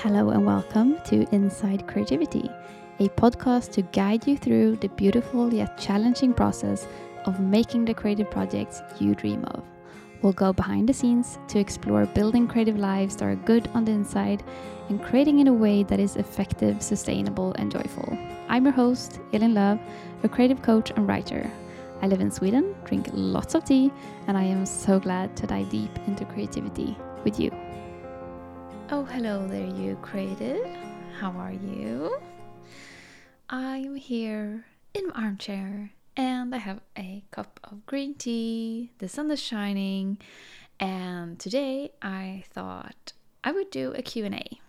Hello and welcome to Inside Creativity, a podcast to guide you through the beautiful yet challenging process of making the creative projects you dream of. We'll go behind the scenes to explore building creative lives that are good on the inside and creating in a way that is effective, sustainable, and joyful. I'm your host, Elin Lööw, a creative coach and writer. I live in Sweden, drink lots of tea, and I am so glad to dive deep into creativity with you. Oh, hello there, you creative. How are you? I'm here in my armchair and I have a cup of green tea. The sun is shining, and today I thought I would do a Q&A.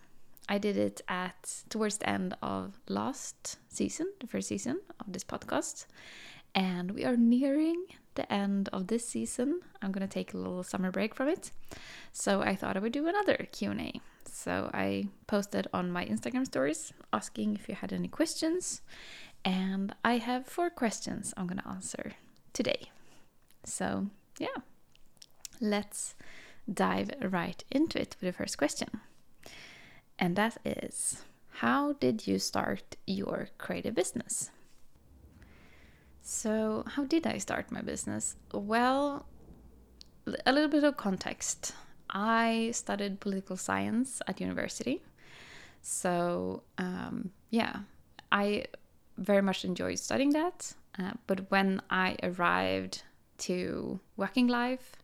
I did it at towards the end of last season, the first season of this podcast, and we are nearing the end of this season. I'm going to take a little summer break from it. So I thought I would do another Q&A. So I posted on my Instagram stories asking if you had any questions. And I have four questions I'm going to answer today. So, yeah. Let's dive right into it with the first question. And that is How did you start your creative business? So, how did I start my business? Well, a little bit of context. I studied political science at university. So, um, yeah, I very much enjoyed studying that. Uh, but when I arrived to working life,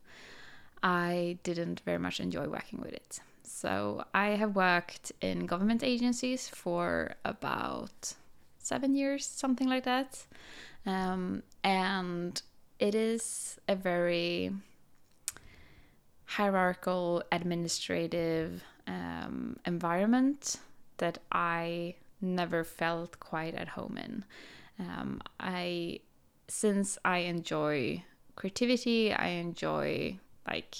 I didn't very much enjoy working with it. So, I have worked in government agencies for about seven years, something like that. Um, and it is a very hierarchical, administrative um, environment that I never felt quite at home in. Um, I, since I enjoy creativity, I enjoy like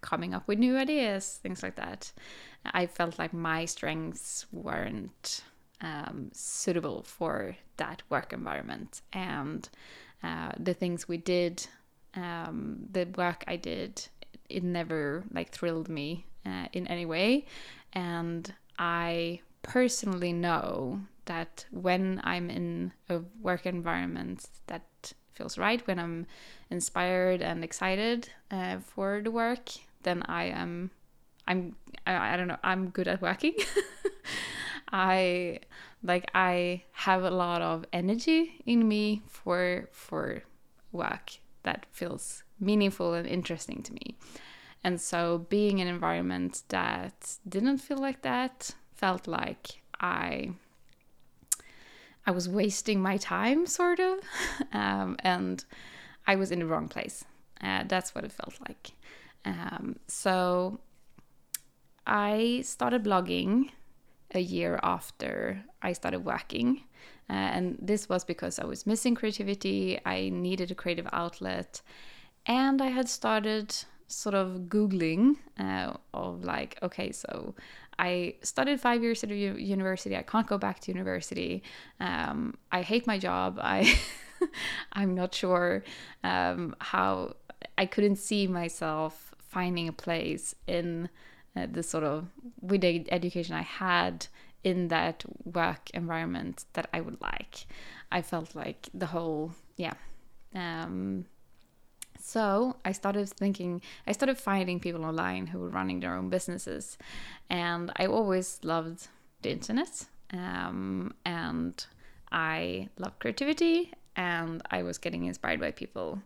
coming up with new ideas, things like that. I felt like my strengths weren't um, suitable for that work environment. And uh, the things we did, um, the work I did, it never like thrilled me uh, in any way. And I personally know that when I'm in a work environment that feels right, when I'm inspired and excited uh, for the work, then I am, I'm, I, I don't know, I'm good at working. I like I have a lot of energy in me for for work that feels meaningful and interesting to me. And so being in an environment that didn't feel like that felt like I I was wasting my time sort of um, and I was in the wrong place. Uh, that's what it felt like. Um, so I started blogging a year after I started working. Uh, and this was because I was missing creativity, I needed a creative outlet, and I had started sort of Googling uh, of like, okay, so I studied five years at a university, I can't go back to university, um, I hate my job, I. I'm not sure um, how I couldn't see myself finding a place in uh, the sort of with the education I had in that work environment that I would like. I felt like the whole yeah. Um, so I started thinking, I started finding people online who were running their own businesses, and I always loved the internet, um, and I love creativity, and I was getting inspired by people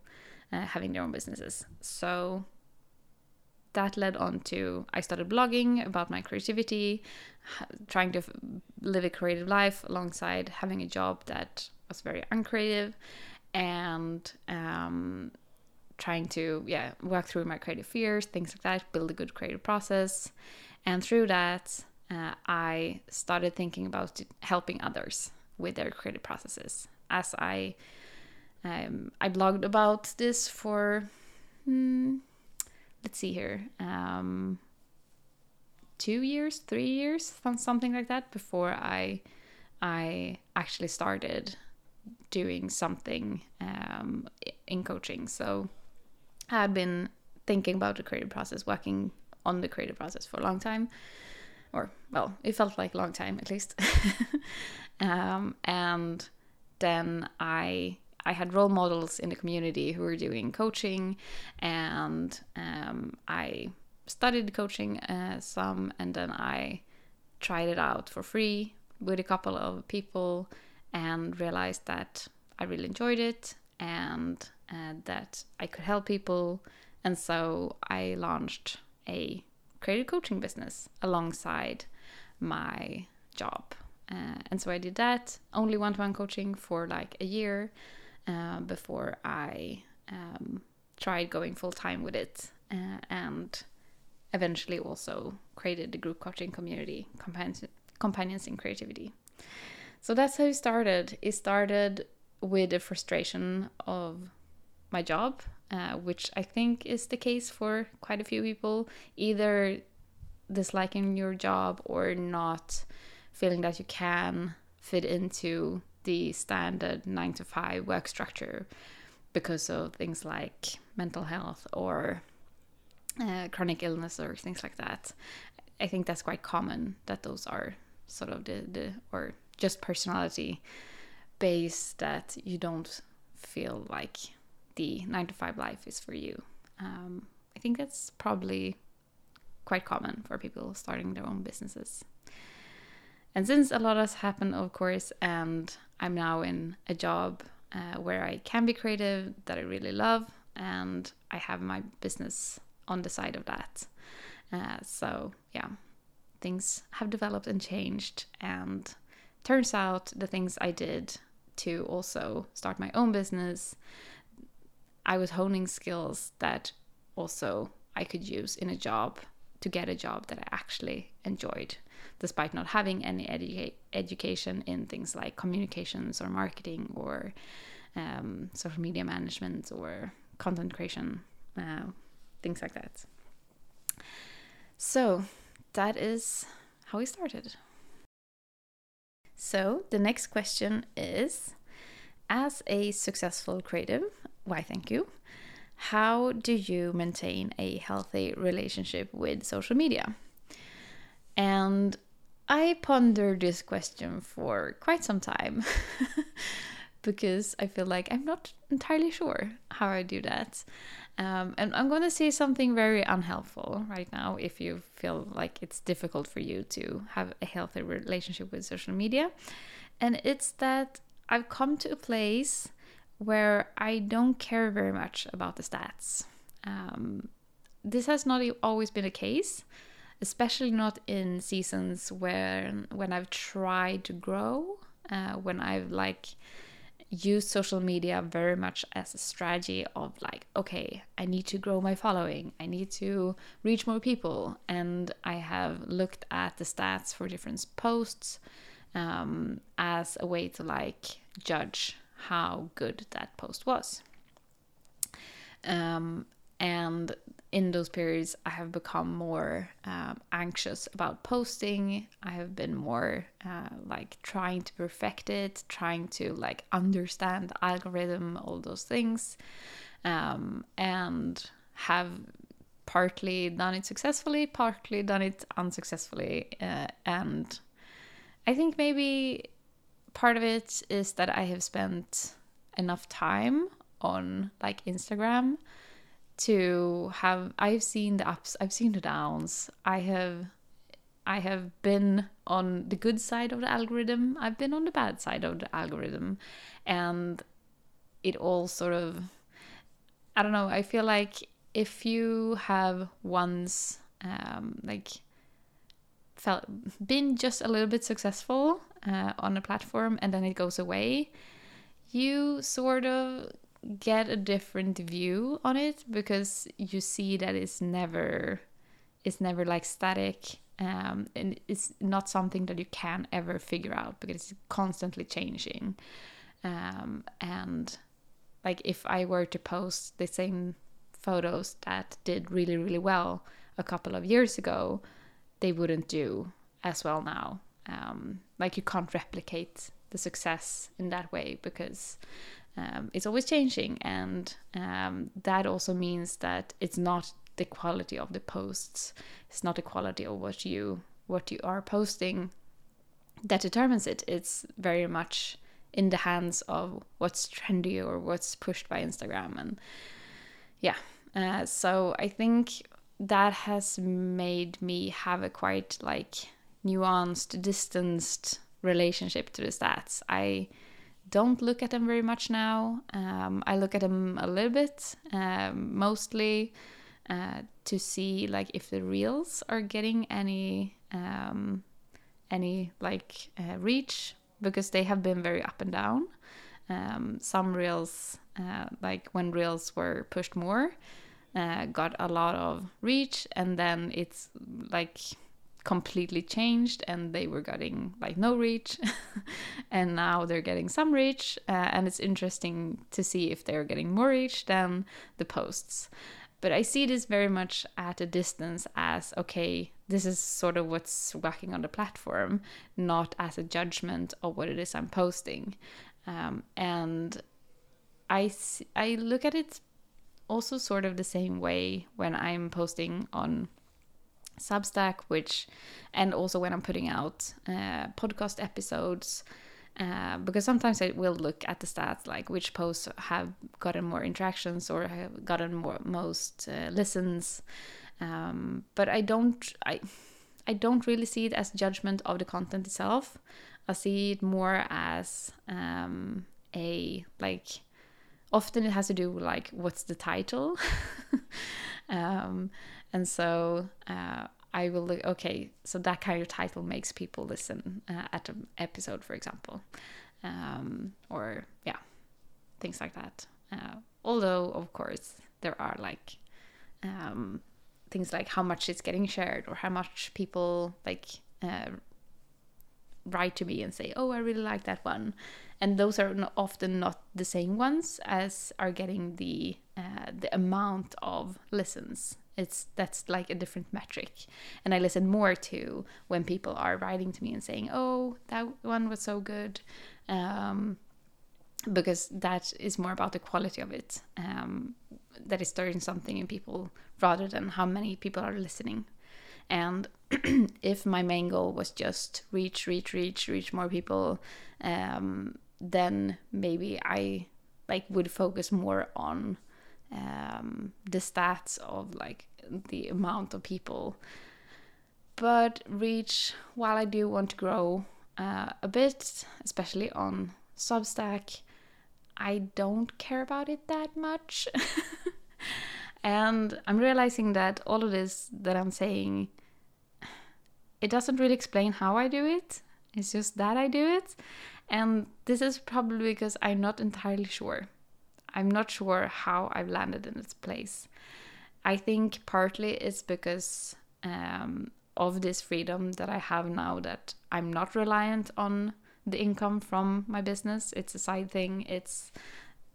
uh, having their own businesses. So that led on to I started blogging about my creativity, trying to live a creative life alongside having a job that was very uncreative, and um, trying to yeah work through my creative fears, things like that, build a good creative process, and through that. Uh, I started thinking about helping others with their creative processes. As I um, I blogged about this for hmm, let's see here, um, two years, three years, something like that, before I I actually started doing something um, in coaching. So I had been thinking about the creative process, working on the creative process for a long time. or well, it felt like a long time at least. um, and then I I had role models in the community who were doing coaching, and um, I studied coaching uh, some, and then I tried it out for free with a couple of people, and realized that I really enjoyed it and uh, that I could help people, and so I launched a creative coaching business alongside my job. Uh, and so I did that, only one to one coaching for like a year uh, before I um, tried going full time with it uh, and eventually also created the group coaching community, Companions, Companions in Creativity. So that's how it started. It started with the frustration of my job, uh, which I think is the case for quite a few people, either disliking your job or not feeling that you can fit into the standard nine to five work structure because of things like mental health or uh, chronic illness or things like that. I think that's quite common that those are sort of the, the or just personality base that you don't feel like the nine to five life is for you. Um, I think that's probably quite common for people starting their own businesses. And since a lot has happened, of course, and I'm now in a job uh, where I can be creative that I really love, and I have my business on the side of that. Uh, so, yeah, things have developed and changed. And turns out the things I did to also start my own business, I was honing skills that also I could use in a job to get a job that I actually enjoyed, despite not having any edu- education in things like communications or marketing or um, social media management or content creation, uh, things like that. So that is how we started. So the next question is As a successful creative, why thank you? how do you maintain a healthy relationship with social media? And I pondered this question for quite some time because I feel like I'm not entirely sure how I do that. Um, and I'm going to say something very unhelpful right now if you feel like it's difficult for you to have a healthy relationship with social media. And it's that I've come to a place where I don't care very much about the stats. Um, this has not always been the case, especially not in seasons where when I've tried to grow, uh, when I've like used social media very much as a strategy of like, okay, I need to grow my following, I need to reach more people, and I have looked at the stats for different posts um, as a way to like judge how good that post was. Um, and in those periods, I have become more um, anxious about posting. I have been more uh, like trying to perfect it, trying to like understand the algorithm, all those things, um, and have partly done it successfully, partly done it unsuccessfully, uh, and I think maybe part of it is that I have spent enough time on like Instagram to have I've seen the ups, I've seen the downs. I have I have been on the good side of the algorithm. I've been on the bad side of the algorithm and it all sort of I don't know, I feel like if you have once um like felt been just a little bit successful uh, on a platform and then it goes away, you sort of get a different view on it because you see that it's never it's never like static um, and it's not something that you can ever figure out because it's constantly changing. Um, and like if i were to post the same photos that did really really well a couple of years ago they wouldn't do as well now. Um, like you can't replicate the success in that way because um, it's always changing and um, that also means that it's not the quality of the posts it's not the quality of what you what you are posting that determines it. It's very much in the hands of what's trendy or what's pushed by Instagram. And yeah, uh, so I think that has made me have a quite like nuanced, distanced relationship to the stats. I don't look at them very much now. Um, I look at them a little bit, um, mostly uh, to see like if the reels are getting any um, any like uh, reach because they have been very up and down. Um, some reels, uh, like when reels were pushed more, uh, got a lot of reach, and then it's like completely changed, and they were getting like no reach, and now they're getting some reach, uh, and it's interesting to see if they're getting more reach than the posts. But I see this very much at a distance as okay, this is sort of what's working on the platform, not as a judgment of what it is I'm posting. Um, and I, I look at it also sort of the same way when I'm posting on Substack, which, and also when I'm putting out uh, podcast episodes. Uh, because sometimes I will look at the stats, like which posts have gotten more interactions or have gotten more most uh, listens. Um, but I don't, I, I don't really see it as judgment of the content itself. I see it more as um, a like. Often it has to do like what's the title, um, and so uh, I will look, okay, so that kind of title makes people listen uh, at an episode, for example. Um, or, yeah, things like that. Uh, although, of course, there are like um, things like how much it's getting shared or how much people like uh, write to me and say, oh, I really like that one. And those are often not the same ones as are getting the uh, the amount of listens it's that's like a different metric. And i listen more to when people are writing to me and saying oh that one was so good um, because that is more about the quality of it um, that is stirring something in people rather than how many people are listening. And if my main goal was just reach reach reach reach more people um, then maybe i like would focus more on um, the stats of like the amount of people. But reach, while I do want to grow uh, a bit, especially on Substack, I don't care about it that much. and I'm realizing that all of this that I'm saying, it doesn't really explain how I do it. It's just that I do it. And this is probably because I'm not entirely sure. I'm not sure how I've landed in this place. I think partly it's because um, of this freedom that I have now that I'm not reliant on the income from my business. It's a side thing, it's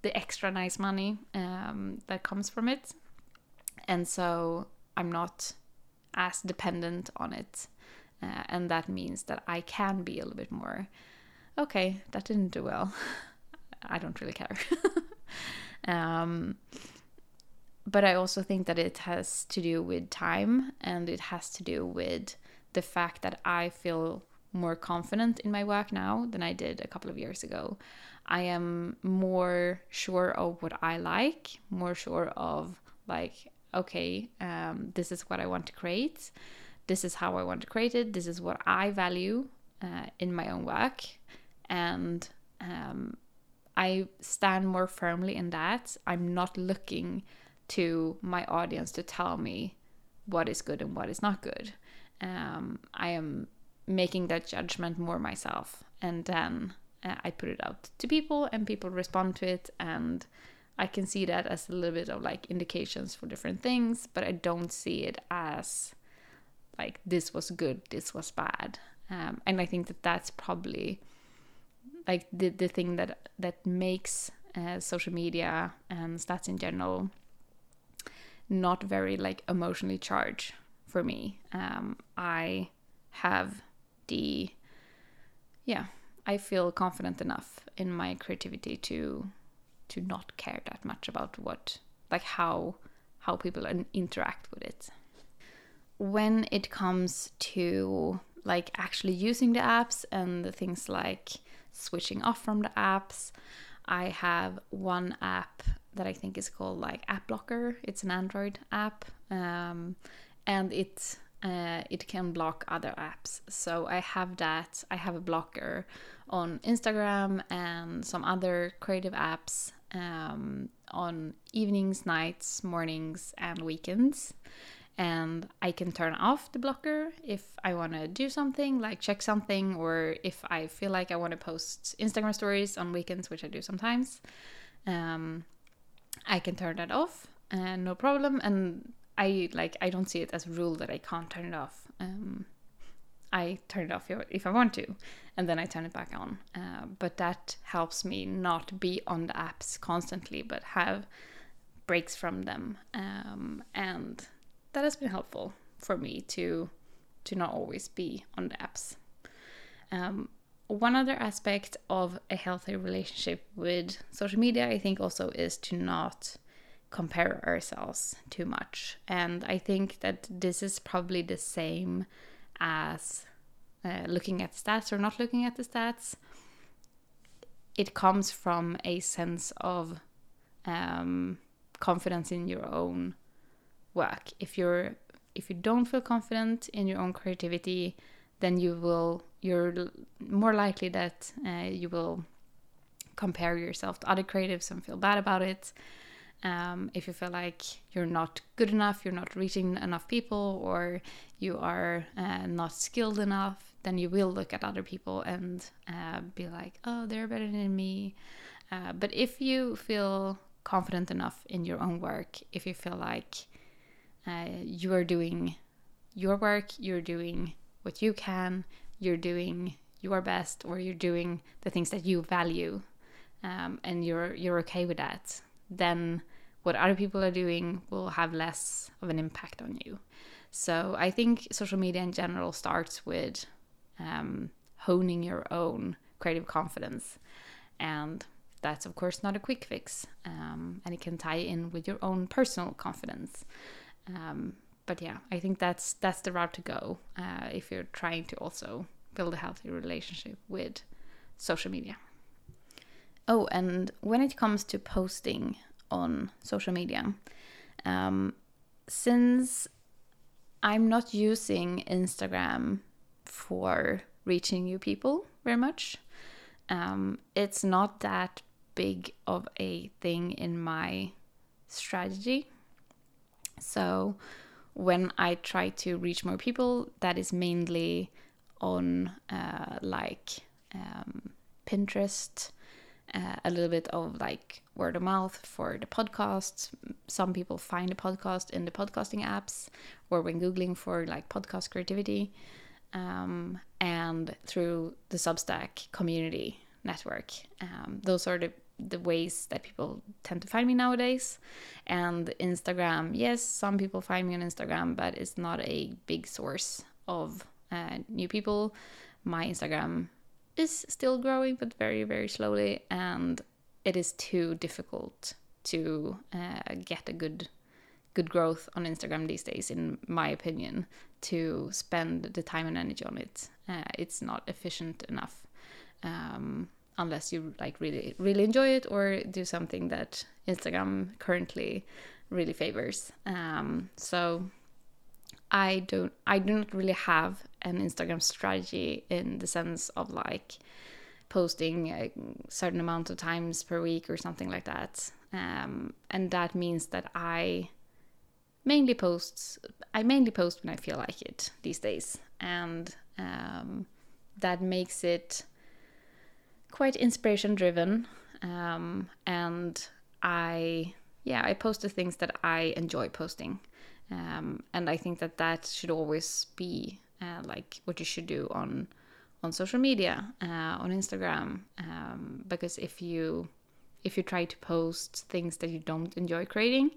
the extra nice money um, that comes from it. And so I'm not as dependent on it. Uh, and that means that I can be a little bit more okay, that didn't do well. I don't really care. Um, but I also think that it has to do with time and it has to do with the fact that I feel more confident in my work now than I did a couple of years ago. I am more sure of what I like, more sure of like, okay, um, this is what I want to create, this is how I want to create it, this is what I value uh, in my own work, and um, I stand more firmly in that. I'm not looking to my audience to tell me what is good and what is not good. Um, I am making that judgment more myself, and then uh, I put it out to people, and people respond to it, and I can see that as a little bit of like indications for different things, but I don't see it as like this was good, this was bad. Um, and I think that that's probably like the the thing that that makes uh, social media and stats in general not very like emotionally charged for me. Um, I have the yeah, I feel confident enough in my creativity to to not care that much about what like how how people interact with it. when it comes to like actually using the apps and the things like switching off from the apps, I have one app that I think is called like App Blocker. It's an Android app, um, and it uh, it can block other apps. So I have that. I have a blocker on Instagram and some other creative apps um, on evenings, nights, mornings, and weekends. And I can turn off the blocker if I want to do something, like check something, or if I feel like I want to post Instagram stories on weekends, which I do sometimes. Um, I can turn that off and no problem. And I like I don't see it as a rule that I can't turn it off. Um, I turn it off if I want to, and then I turn it back on. Uh, but that helps me not be on the apps constantly, but have breaks from them, um, and that has been helpful for me to to not always be on the apps. Um, one other aspect of a healthy relationship with social media, I think, also is to not compare ourselves too much. And I think that this is probably the same as uh, looking at stats or not looking at the stats. It comes from a sense of um, confidence in your own work. If you're if you don't feel confident in your own creativity, then you will you're more likely that uh, you will compare yourself to other creatives and feel bad about it um, if you feel like you're not good enough, you're not reaching enough people, or you are uh, not skilled enough, then you will look at other people and uh, be like, oh, they're better than me. Uh, but if you feel confident enough in your own work, if you feel like uh, you are doing your work, you're doing what you can, you're doing your best, or you're doing the things that you value, um, and you're you're okay with that, then what other people are doing will have less of an impact on you. So I think social media in general starts with um, honing your own creative confidence. And that's, of course, not a quick fix. Um, and it can tie in with your own personal confidence. Um, but yeah, I think that's that's the route to go uh, if you're trying to also build a healthy relationship with social media. Oh, and when it comes to posting on social media. Um, since I'm not using Instagram for reaching new people very much, um, it's not that big of a thing in my strategy. So when I try to reach more people, that is mainly on uh, like um, Pinterest uh, a little bit of like word of mouth for the podcasts. Some people find the podcast in the podcasting apps or when Googling for like podcast creativity. Um, and through the Substack community network. Um, those are the, the ways that people tend to find me nowadays. And Instagram, yes, some people find me on Instagram, but it's not a big source of uh, new people. My Instagram is still growing, but very, very slowly, and it is too difficult to uh, get a good good growth on Instagram these days, in my opinion, to spend the time and energy on it. Uh, it's not efficient enough um, unless you like really really enjoy it or do something that Instagram currently really favors. Um, so I don't I do not really have an Instagram strategy in the sense of like posting a certain amount of times per week or something like that. Um, and that means that I mainly post I mainly post when I feel like it these days, and um, that makes it quite inspiration driven. Um, and I yeah I post the things that I enjoy posting. Um, and I think that that should always be uh, like what you should do on on social media, uh, on Instagram, um, because if you if you try to post things that you don't enjoy creating,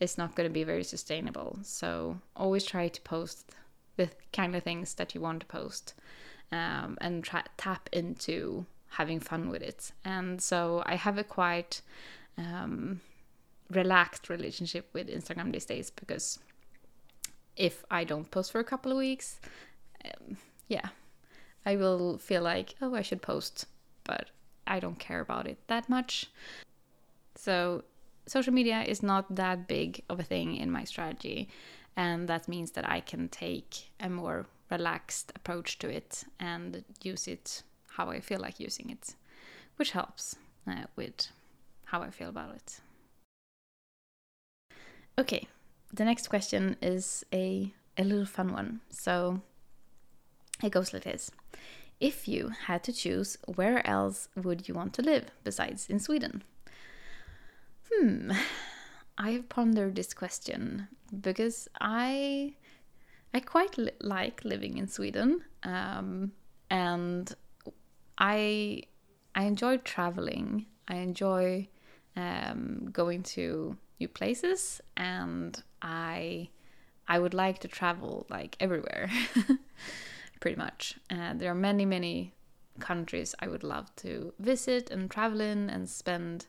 it's not going to be very sustainable. So always try to post the kind of things that you want to post, um, and tap into having fun with it. And so I have a quite um, relaxed relationship with Instagram these days because if I don't post for a couple of weeks, um, yeah, I will feel like, oh, I should post, but I don't care about it that much. So, social media is not that big of a thing in my strategy, and that means that I can take a more relaxed approach to it and use it how I feel like using it, which helps uh, with how I feel about it. Okay, the next question is a, a little fun one. So it goes like this If you had to choose, where else would you want to live besides in Sweden? Hmm, I have pondered this question because I I quite li like living in Sweden, um, and I I enjoy traveling. I enjoy um, going to new places and I I would like to travel like everywhere pretty much. Uh, there are many many countries I would love to visit and travel in and spend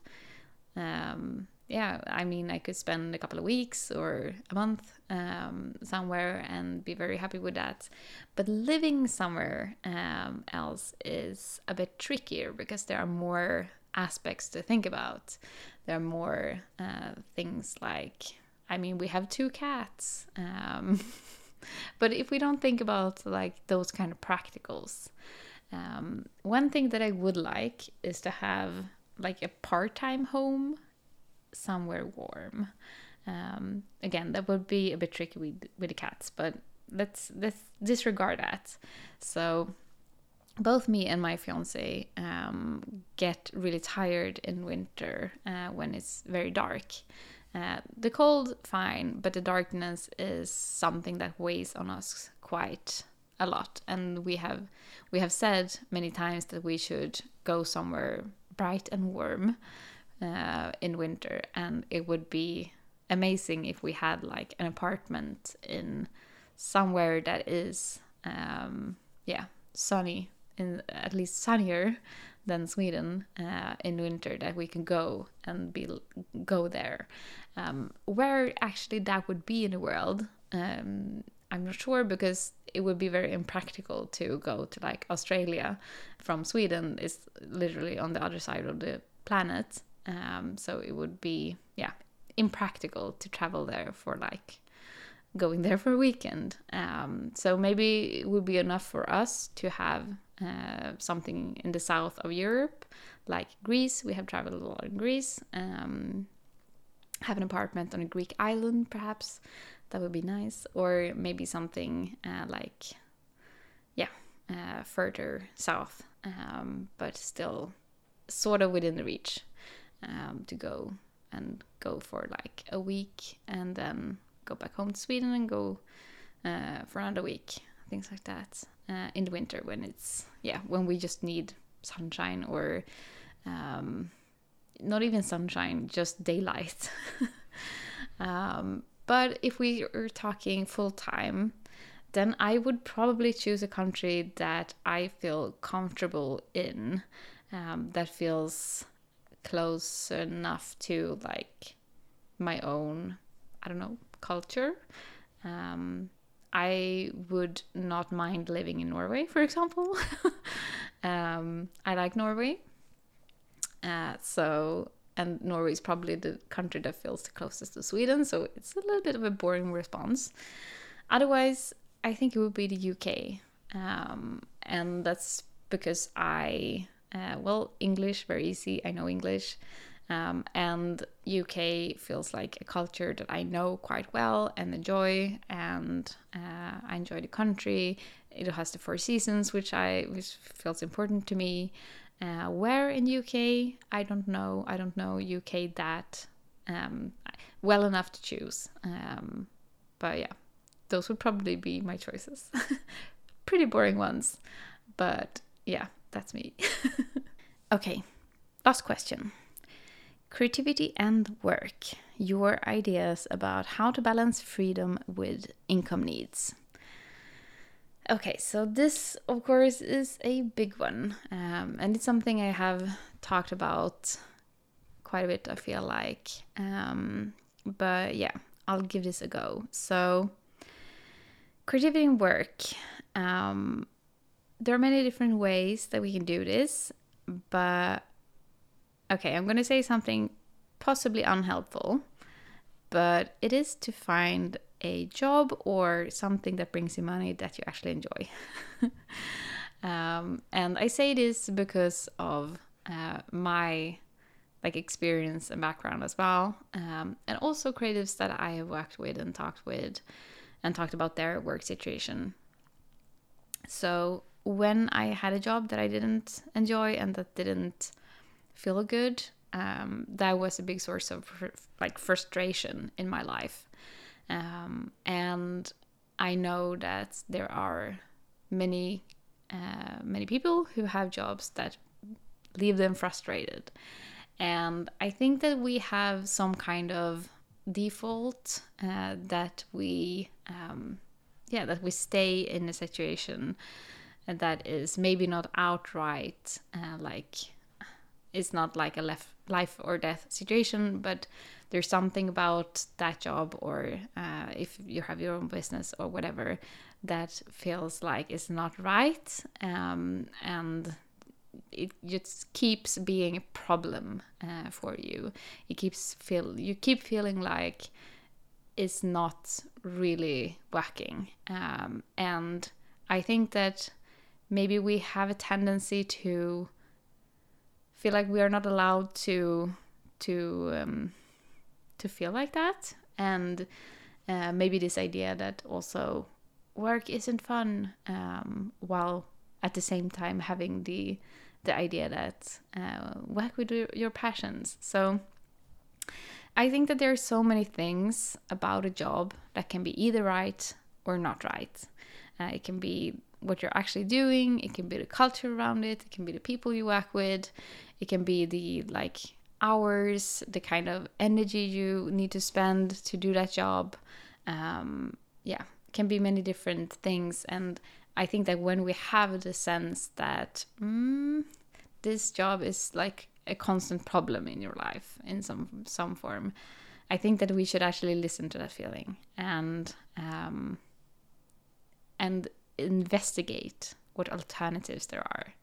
um, yeah, I mean, I could spend a couple of weeks or a month um, somewhere and be very happy with that. But living somewhere um, else is a bit trickier because there are more aspects to think about. There are more uh, things like, I mean, we have two cats. Um, but if we don't think about like those kind of practicals, um, one thing that I would like is to have like a part-time home somewhere warm. Um, again, that would be a bit tricky with with the cats, but let's let's disregard that. So both me and my fiance um, get really tired in winter uh, when it's very dark. Uh, the cold, fine, but the darkness is something that weighs on us quite a lot. And we have we have said many times that we should go somewhere bright and warm uh, in winter, and it would be amazing if we had like an apartment in somewhere that is um, yeah sunny in at least sunnier than Sweden uh, in winter that we can go and be go there. Um, where actually that would be in the world, um, I'm not sure because it would be very impractical to go to like Australia from Sweden. It's literally on the other side of the planet. Um, so it would be, yeah, impractical to travel there for like going there for a weekend. Um, so maybe it would be enough for us to have uh, something in the south of Europe, like Greece. We have traveled a lot in Greece. Um, have an apartment on a Greek island, perhaps. That would be nice. Or maybe something uh, like, yeah, uh, further south, um, but still sort of within the reach um, to go and go for like a week and then go back home to Sweden and go uh, for another week, things like that. Uh, in the winter when it's yeah when we just need sunshine or um, not even sunshine, just daylight. um, but if we are talking full time, then I would probably choose a country that I feel comfortable in, um, that feels close enough to like my own, I don't know, culture. Um, I would not mind living in Norway, for example. um, I like Norway. Uh, so, and Norway is probably the country that feels the closest to Sweden, so it's a little bit of a boring response. Otherwise, I think it would be the UK. Um, and that's because I uh, well, English, very easy. I know English. Um, and UK feels like a culture that I know quite well and enjoy, and uh, I enjoy the country. It has the four seasons, which I which feels important to me. Uh, where in UK, I don't know. I don't know UK that um, well enough to choose. Um, but yeah, those would probably be my choices. Pretty boring ones, but yeah, that's me. okay, last question. Creativity and work. Your ideas about how to balance freedom with income needs. Okay, so this, of course, is a big one, um, and it's something I have talked about quite a bit, I feel like. Um, but yeah, I'll give this a go. So, creativity and work. Um, there are many different ways that we can do this, but okay, I'm going to say something possibly unhelpful, but it is to find a job or something that brings you money that you actually enjoy. um, and I say this because of uh, my like experience and background as well, um, and also creatives that I have worked with and talked with, and talked about their work situation. So when I had a job that I didn't enjoy and that didn't feel good, um, that was a big source of like frustration in my life. Um, and I know that there are many, uh, many people who have jobs that leave them frustrated. And I think that we have some kind of default uh, that we, um, yeah, that we stay in a situation that is maybe not outright uh, like it's not like a left life or death situation, but there's something about that job or uh, if you have your own business or whatever that feels like it's not right um, and it just keeps being a problem uh, for you. It keeps feel you keep feeling like it's not really working um, and i think that maybe we have a tendency to feel like we are not allowed to to um, to feel like that. And uh, maybe this idea that also work isn't fun um, while at the same time having the the idea that uh, work with your passions. So i think that there are so many things about a job that can be either right or not right. Uh, it can be what you're actually doing. It can be the culture around it. It can be the people you work with. It can be the like hours the kind of energy you need to spend to do that job. Um, yeah can be many different things. And i think that when we have the sense that mm, this job is like a constant problem in your life in some some form i think that we should actually listen to that feeling. And um, and investigate what alternatives there are.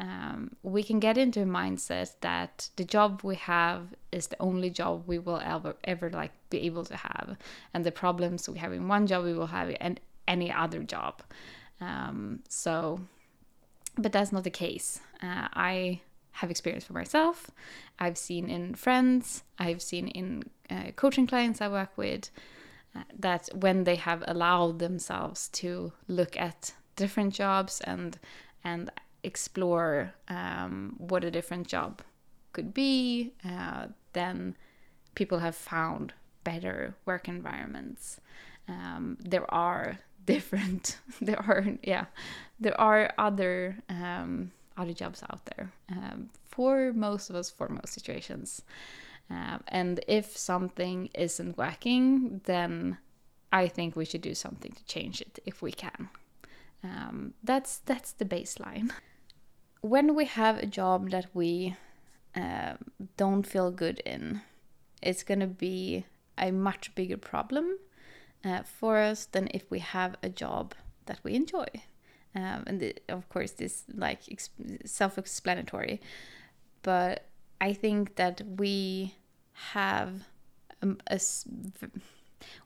Um, we can get into a mindset that the job we have is the only job we will ever ever like be able to have and the problems we have in one job we will have in any other job. Um, so but that's not the case. Uh, i have experience for myself. I've seen in friends. I've seen in uh, coaching clients i work with that when they have allowed themselves to look at different jobs and and explore um, what a different job could be, uh, then people have found better work environments. Um, there are different, there are, yeah, there are other um, other jobs out there um, for most of us, for most situations. Um, and if something isn't working, then I think we should do something to change it if we can. Um, that's that's the baseline when we have a job that we uh, don't feel good in, it's to be a much bigger problem uh, for us than if we have a job that we enjoy. Um, and the, of course, this like self-explanatory, but I think that we have a, a,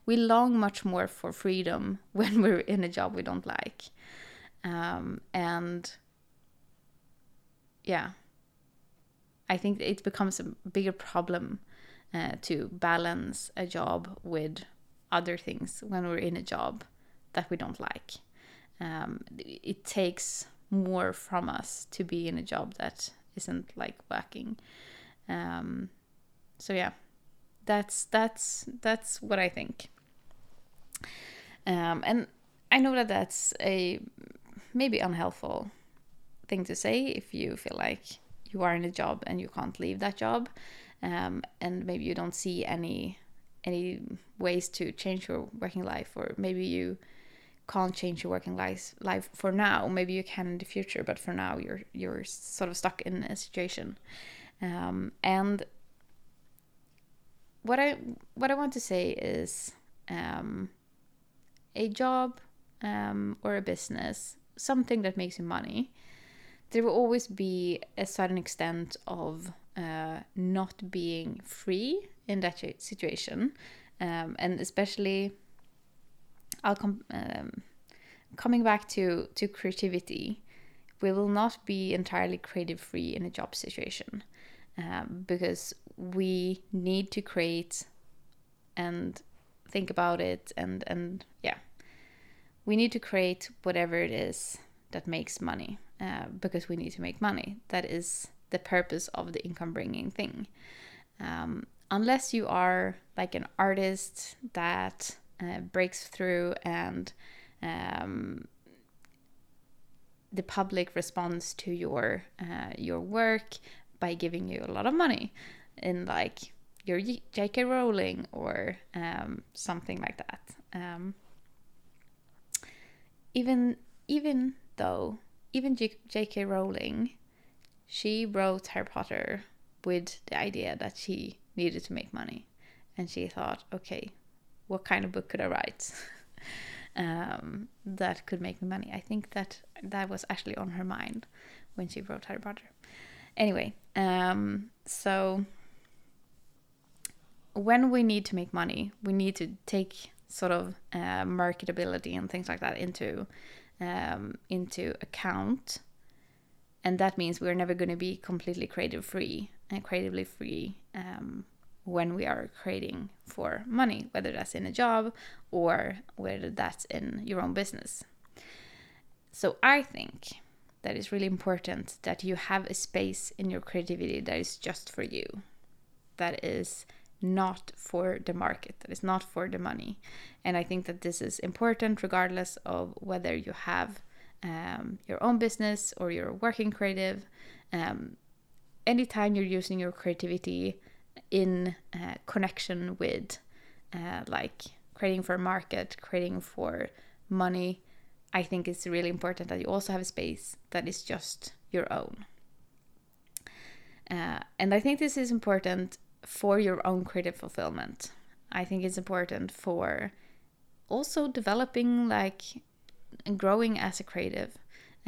we long much more for freedom when we're in a job we don't like, um, and yeah, I think it becomes a bigger problem uh, to balance a job with other things when we're in a job that we don't like. Um, it takes more from us to be in a job that isn't like working. Um, so yeah, that's that's that's what I think. Um, and I know that that's a maybe unhelpful thing to say if you feel like you are in a job and you can't leave that job um, and maybe you don't see any any ways to change your working life or maybe you can't change your working life life for now. Maybe you can in the future but for now you're you're sort of stuck in a situation. Um, and what i what i want to say is um, a job um, or a business, something that makes you money, there will always be a certain extent of uh, not being free in that situation, um, and especially, I'll come um, coming back to to creativity. We will not be entirely creative free in a job situation um, because we need to create and think about it and and yeah we need to create whatever it is that makes money uh, because we need to make money that is the purpose of the income bringing thing um, unless you are like an artist that uh, breaks through and um, the public responds to your uh, your work by giving you a lot of money in like your J.K. Rowling or um, something like that. Um, even even though even J.K. Rowling, she wrote Harry Potter with the idea that she needed to make money, and she thought, okay, what kind of book could I write um, that could make me money? I think that that was actually on her mind when she wrote Harry Potter. Anyway, um, so when we need to make money, we need to take sort of uh, marketability and things like that into um, into account, and that means we're never going to be completely creative free and creatively free um, when we are creating for money, whether that's in a job or whether that's in your own business. So I think that it's really important that you have a space in your creativity that is just for you, that is not for the market, that is not for the money. And I think that this is important regardless of whether you have um, your own business or you're working creative. Um, anytime you're using your creativity in uh, connection with uh, like creating for a market, creating for money, I think it's really important that you also have a space that is just your own. Uh, and I think this is important for your own creative fulfillment. I think it's important for also developing, like, growing as a creative.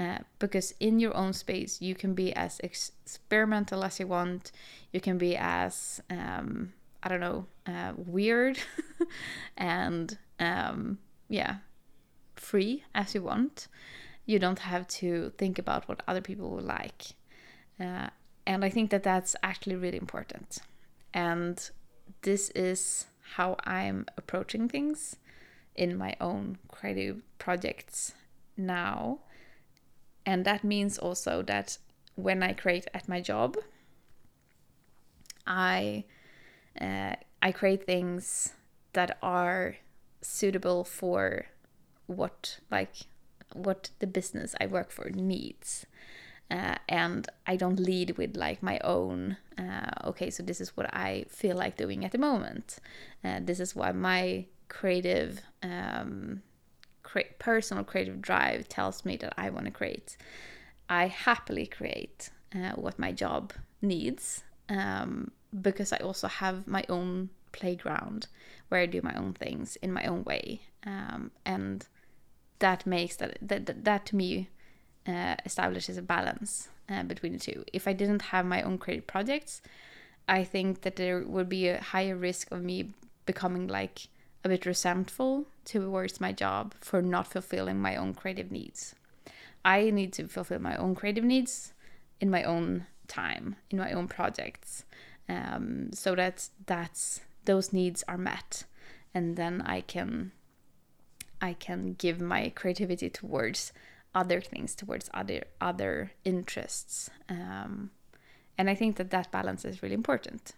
Uh, because in your own space, you can be as experimental as you want. You can be as, um, I don't know, uh, weird and, um, yeah, free as you want. You don't have to think about what other people will like. Uh, and I think that that's actually really important. And this is how I'm approaching things in my own creative projects now. And that means also that when I create at my job, I uh, I create things that are suitable for what like what the business I work for needs. Uh, and I don't lead with like my own. Uh, okay, so this is what I feel like doing at the moment. Uh, this is why my creative, um, cre- personal creative drive tells me that I want to create. I happily create uh, what my job needs um, because I also have my own playground where I do my own things in my own way, um, and that makes that that that, to me uh, establishes a balance uh, between the two. If I didn't have my own creative projects, I think that there would be a higher risk of me becoming like a bit resentful towards my job for not fulfilling my own creative needs. I need to fulfill my own creative needs in my own time, in my own projects, um, so that that's those needs are met, and then I can I can give my creativity towards other things, towards other other interests, um, and I think that that balance is really important.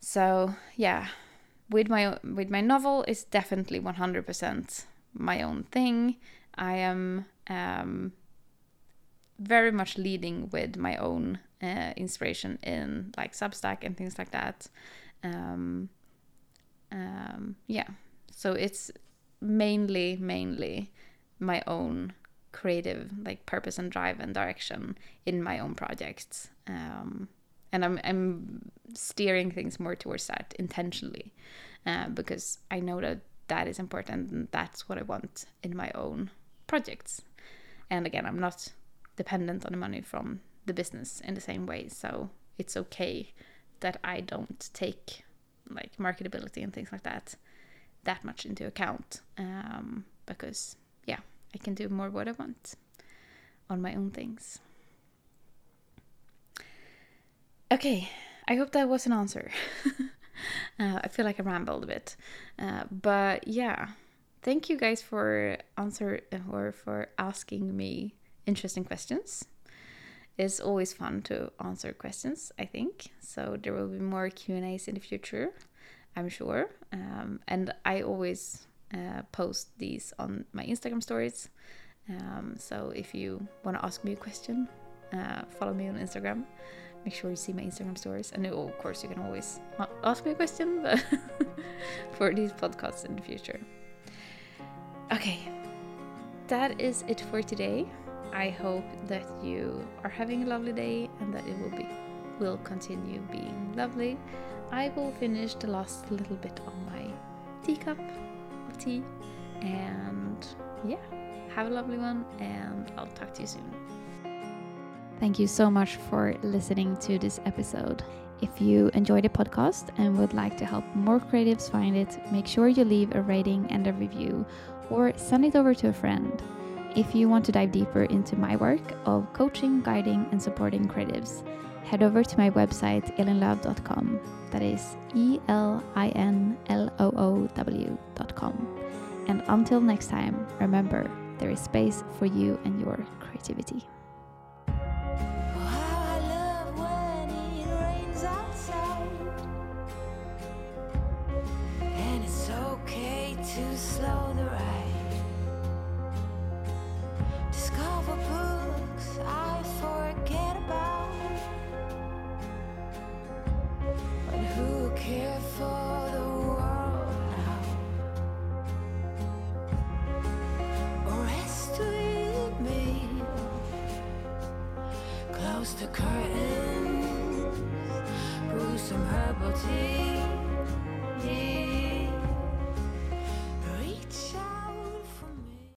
So yeah, with my with my novel, it's definitely one hundred percent my own thing. I am um, very much leading with my own uh, inspiration in like Substack and things like that. Um, um, yeah, so it's mainly mainly my own creative like purpose and drive and direction in my own projects um, and I'm, I'm steering things more towards that intentionally uh, because i know that that is important and that's what I want in my own projects. And again, I'm not dependent on the money from the business in the same way, so it's okay that I don't take like marketability and things like that that much into account um, because yeah, I can do more what I want on my own things. Okay, I hope that was an answer. uh, I feel like I rambled a bit, uh, but yeah, thank you guys for answer or for asking me interesting questions. It's always fun to answer questions. I think so. There will be more Q and A's in the future, I'm sure. Um, and I always uh, post these on my Instagram stories. Um, so if you want to ask me a question, uh, follow me on Instagram make sure you see my Instagram stories. And oh, of course, you can always ask me a question for these podcasts in the future. Okay, that is it for today. I hope that you are having a lovely day and that it will be will continue being lovely. I will finish the last little bit on my teacup of tea and yeah, have a lovely one and I'll talk to you soon. Thank you so much for listening to this episode. If you enjoyed the podcast and would like to help more creatives find it, make sure you leave a rating and a review or send it over to a friend. If you want to dive deeper into my work of coaching, guiding, and supporting creatives, head over to my website, elinloow.com. That is E L I N L O O W.com. And until next time, remember there is space for you and your creativity.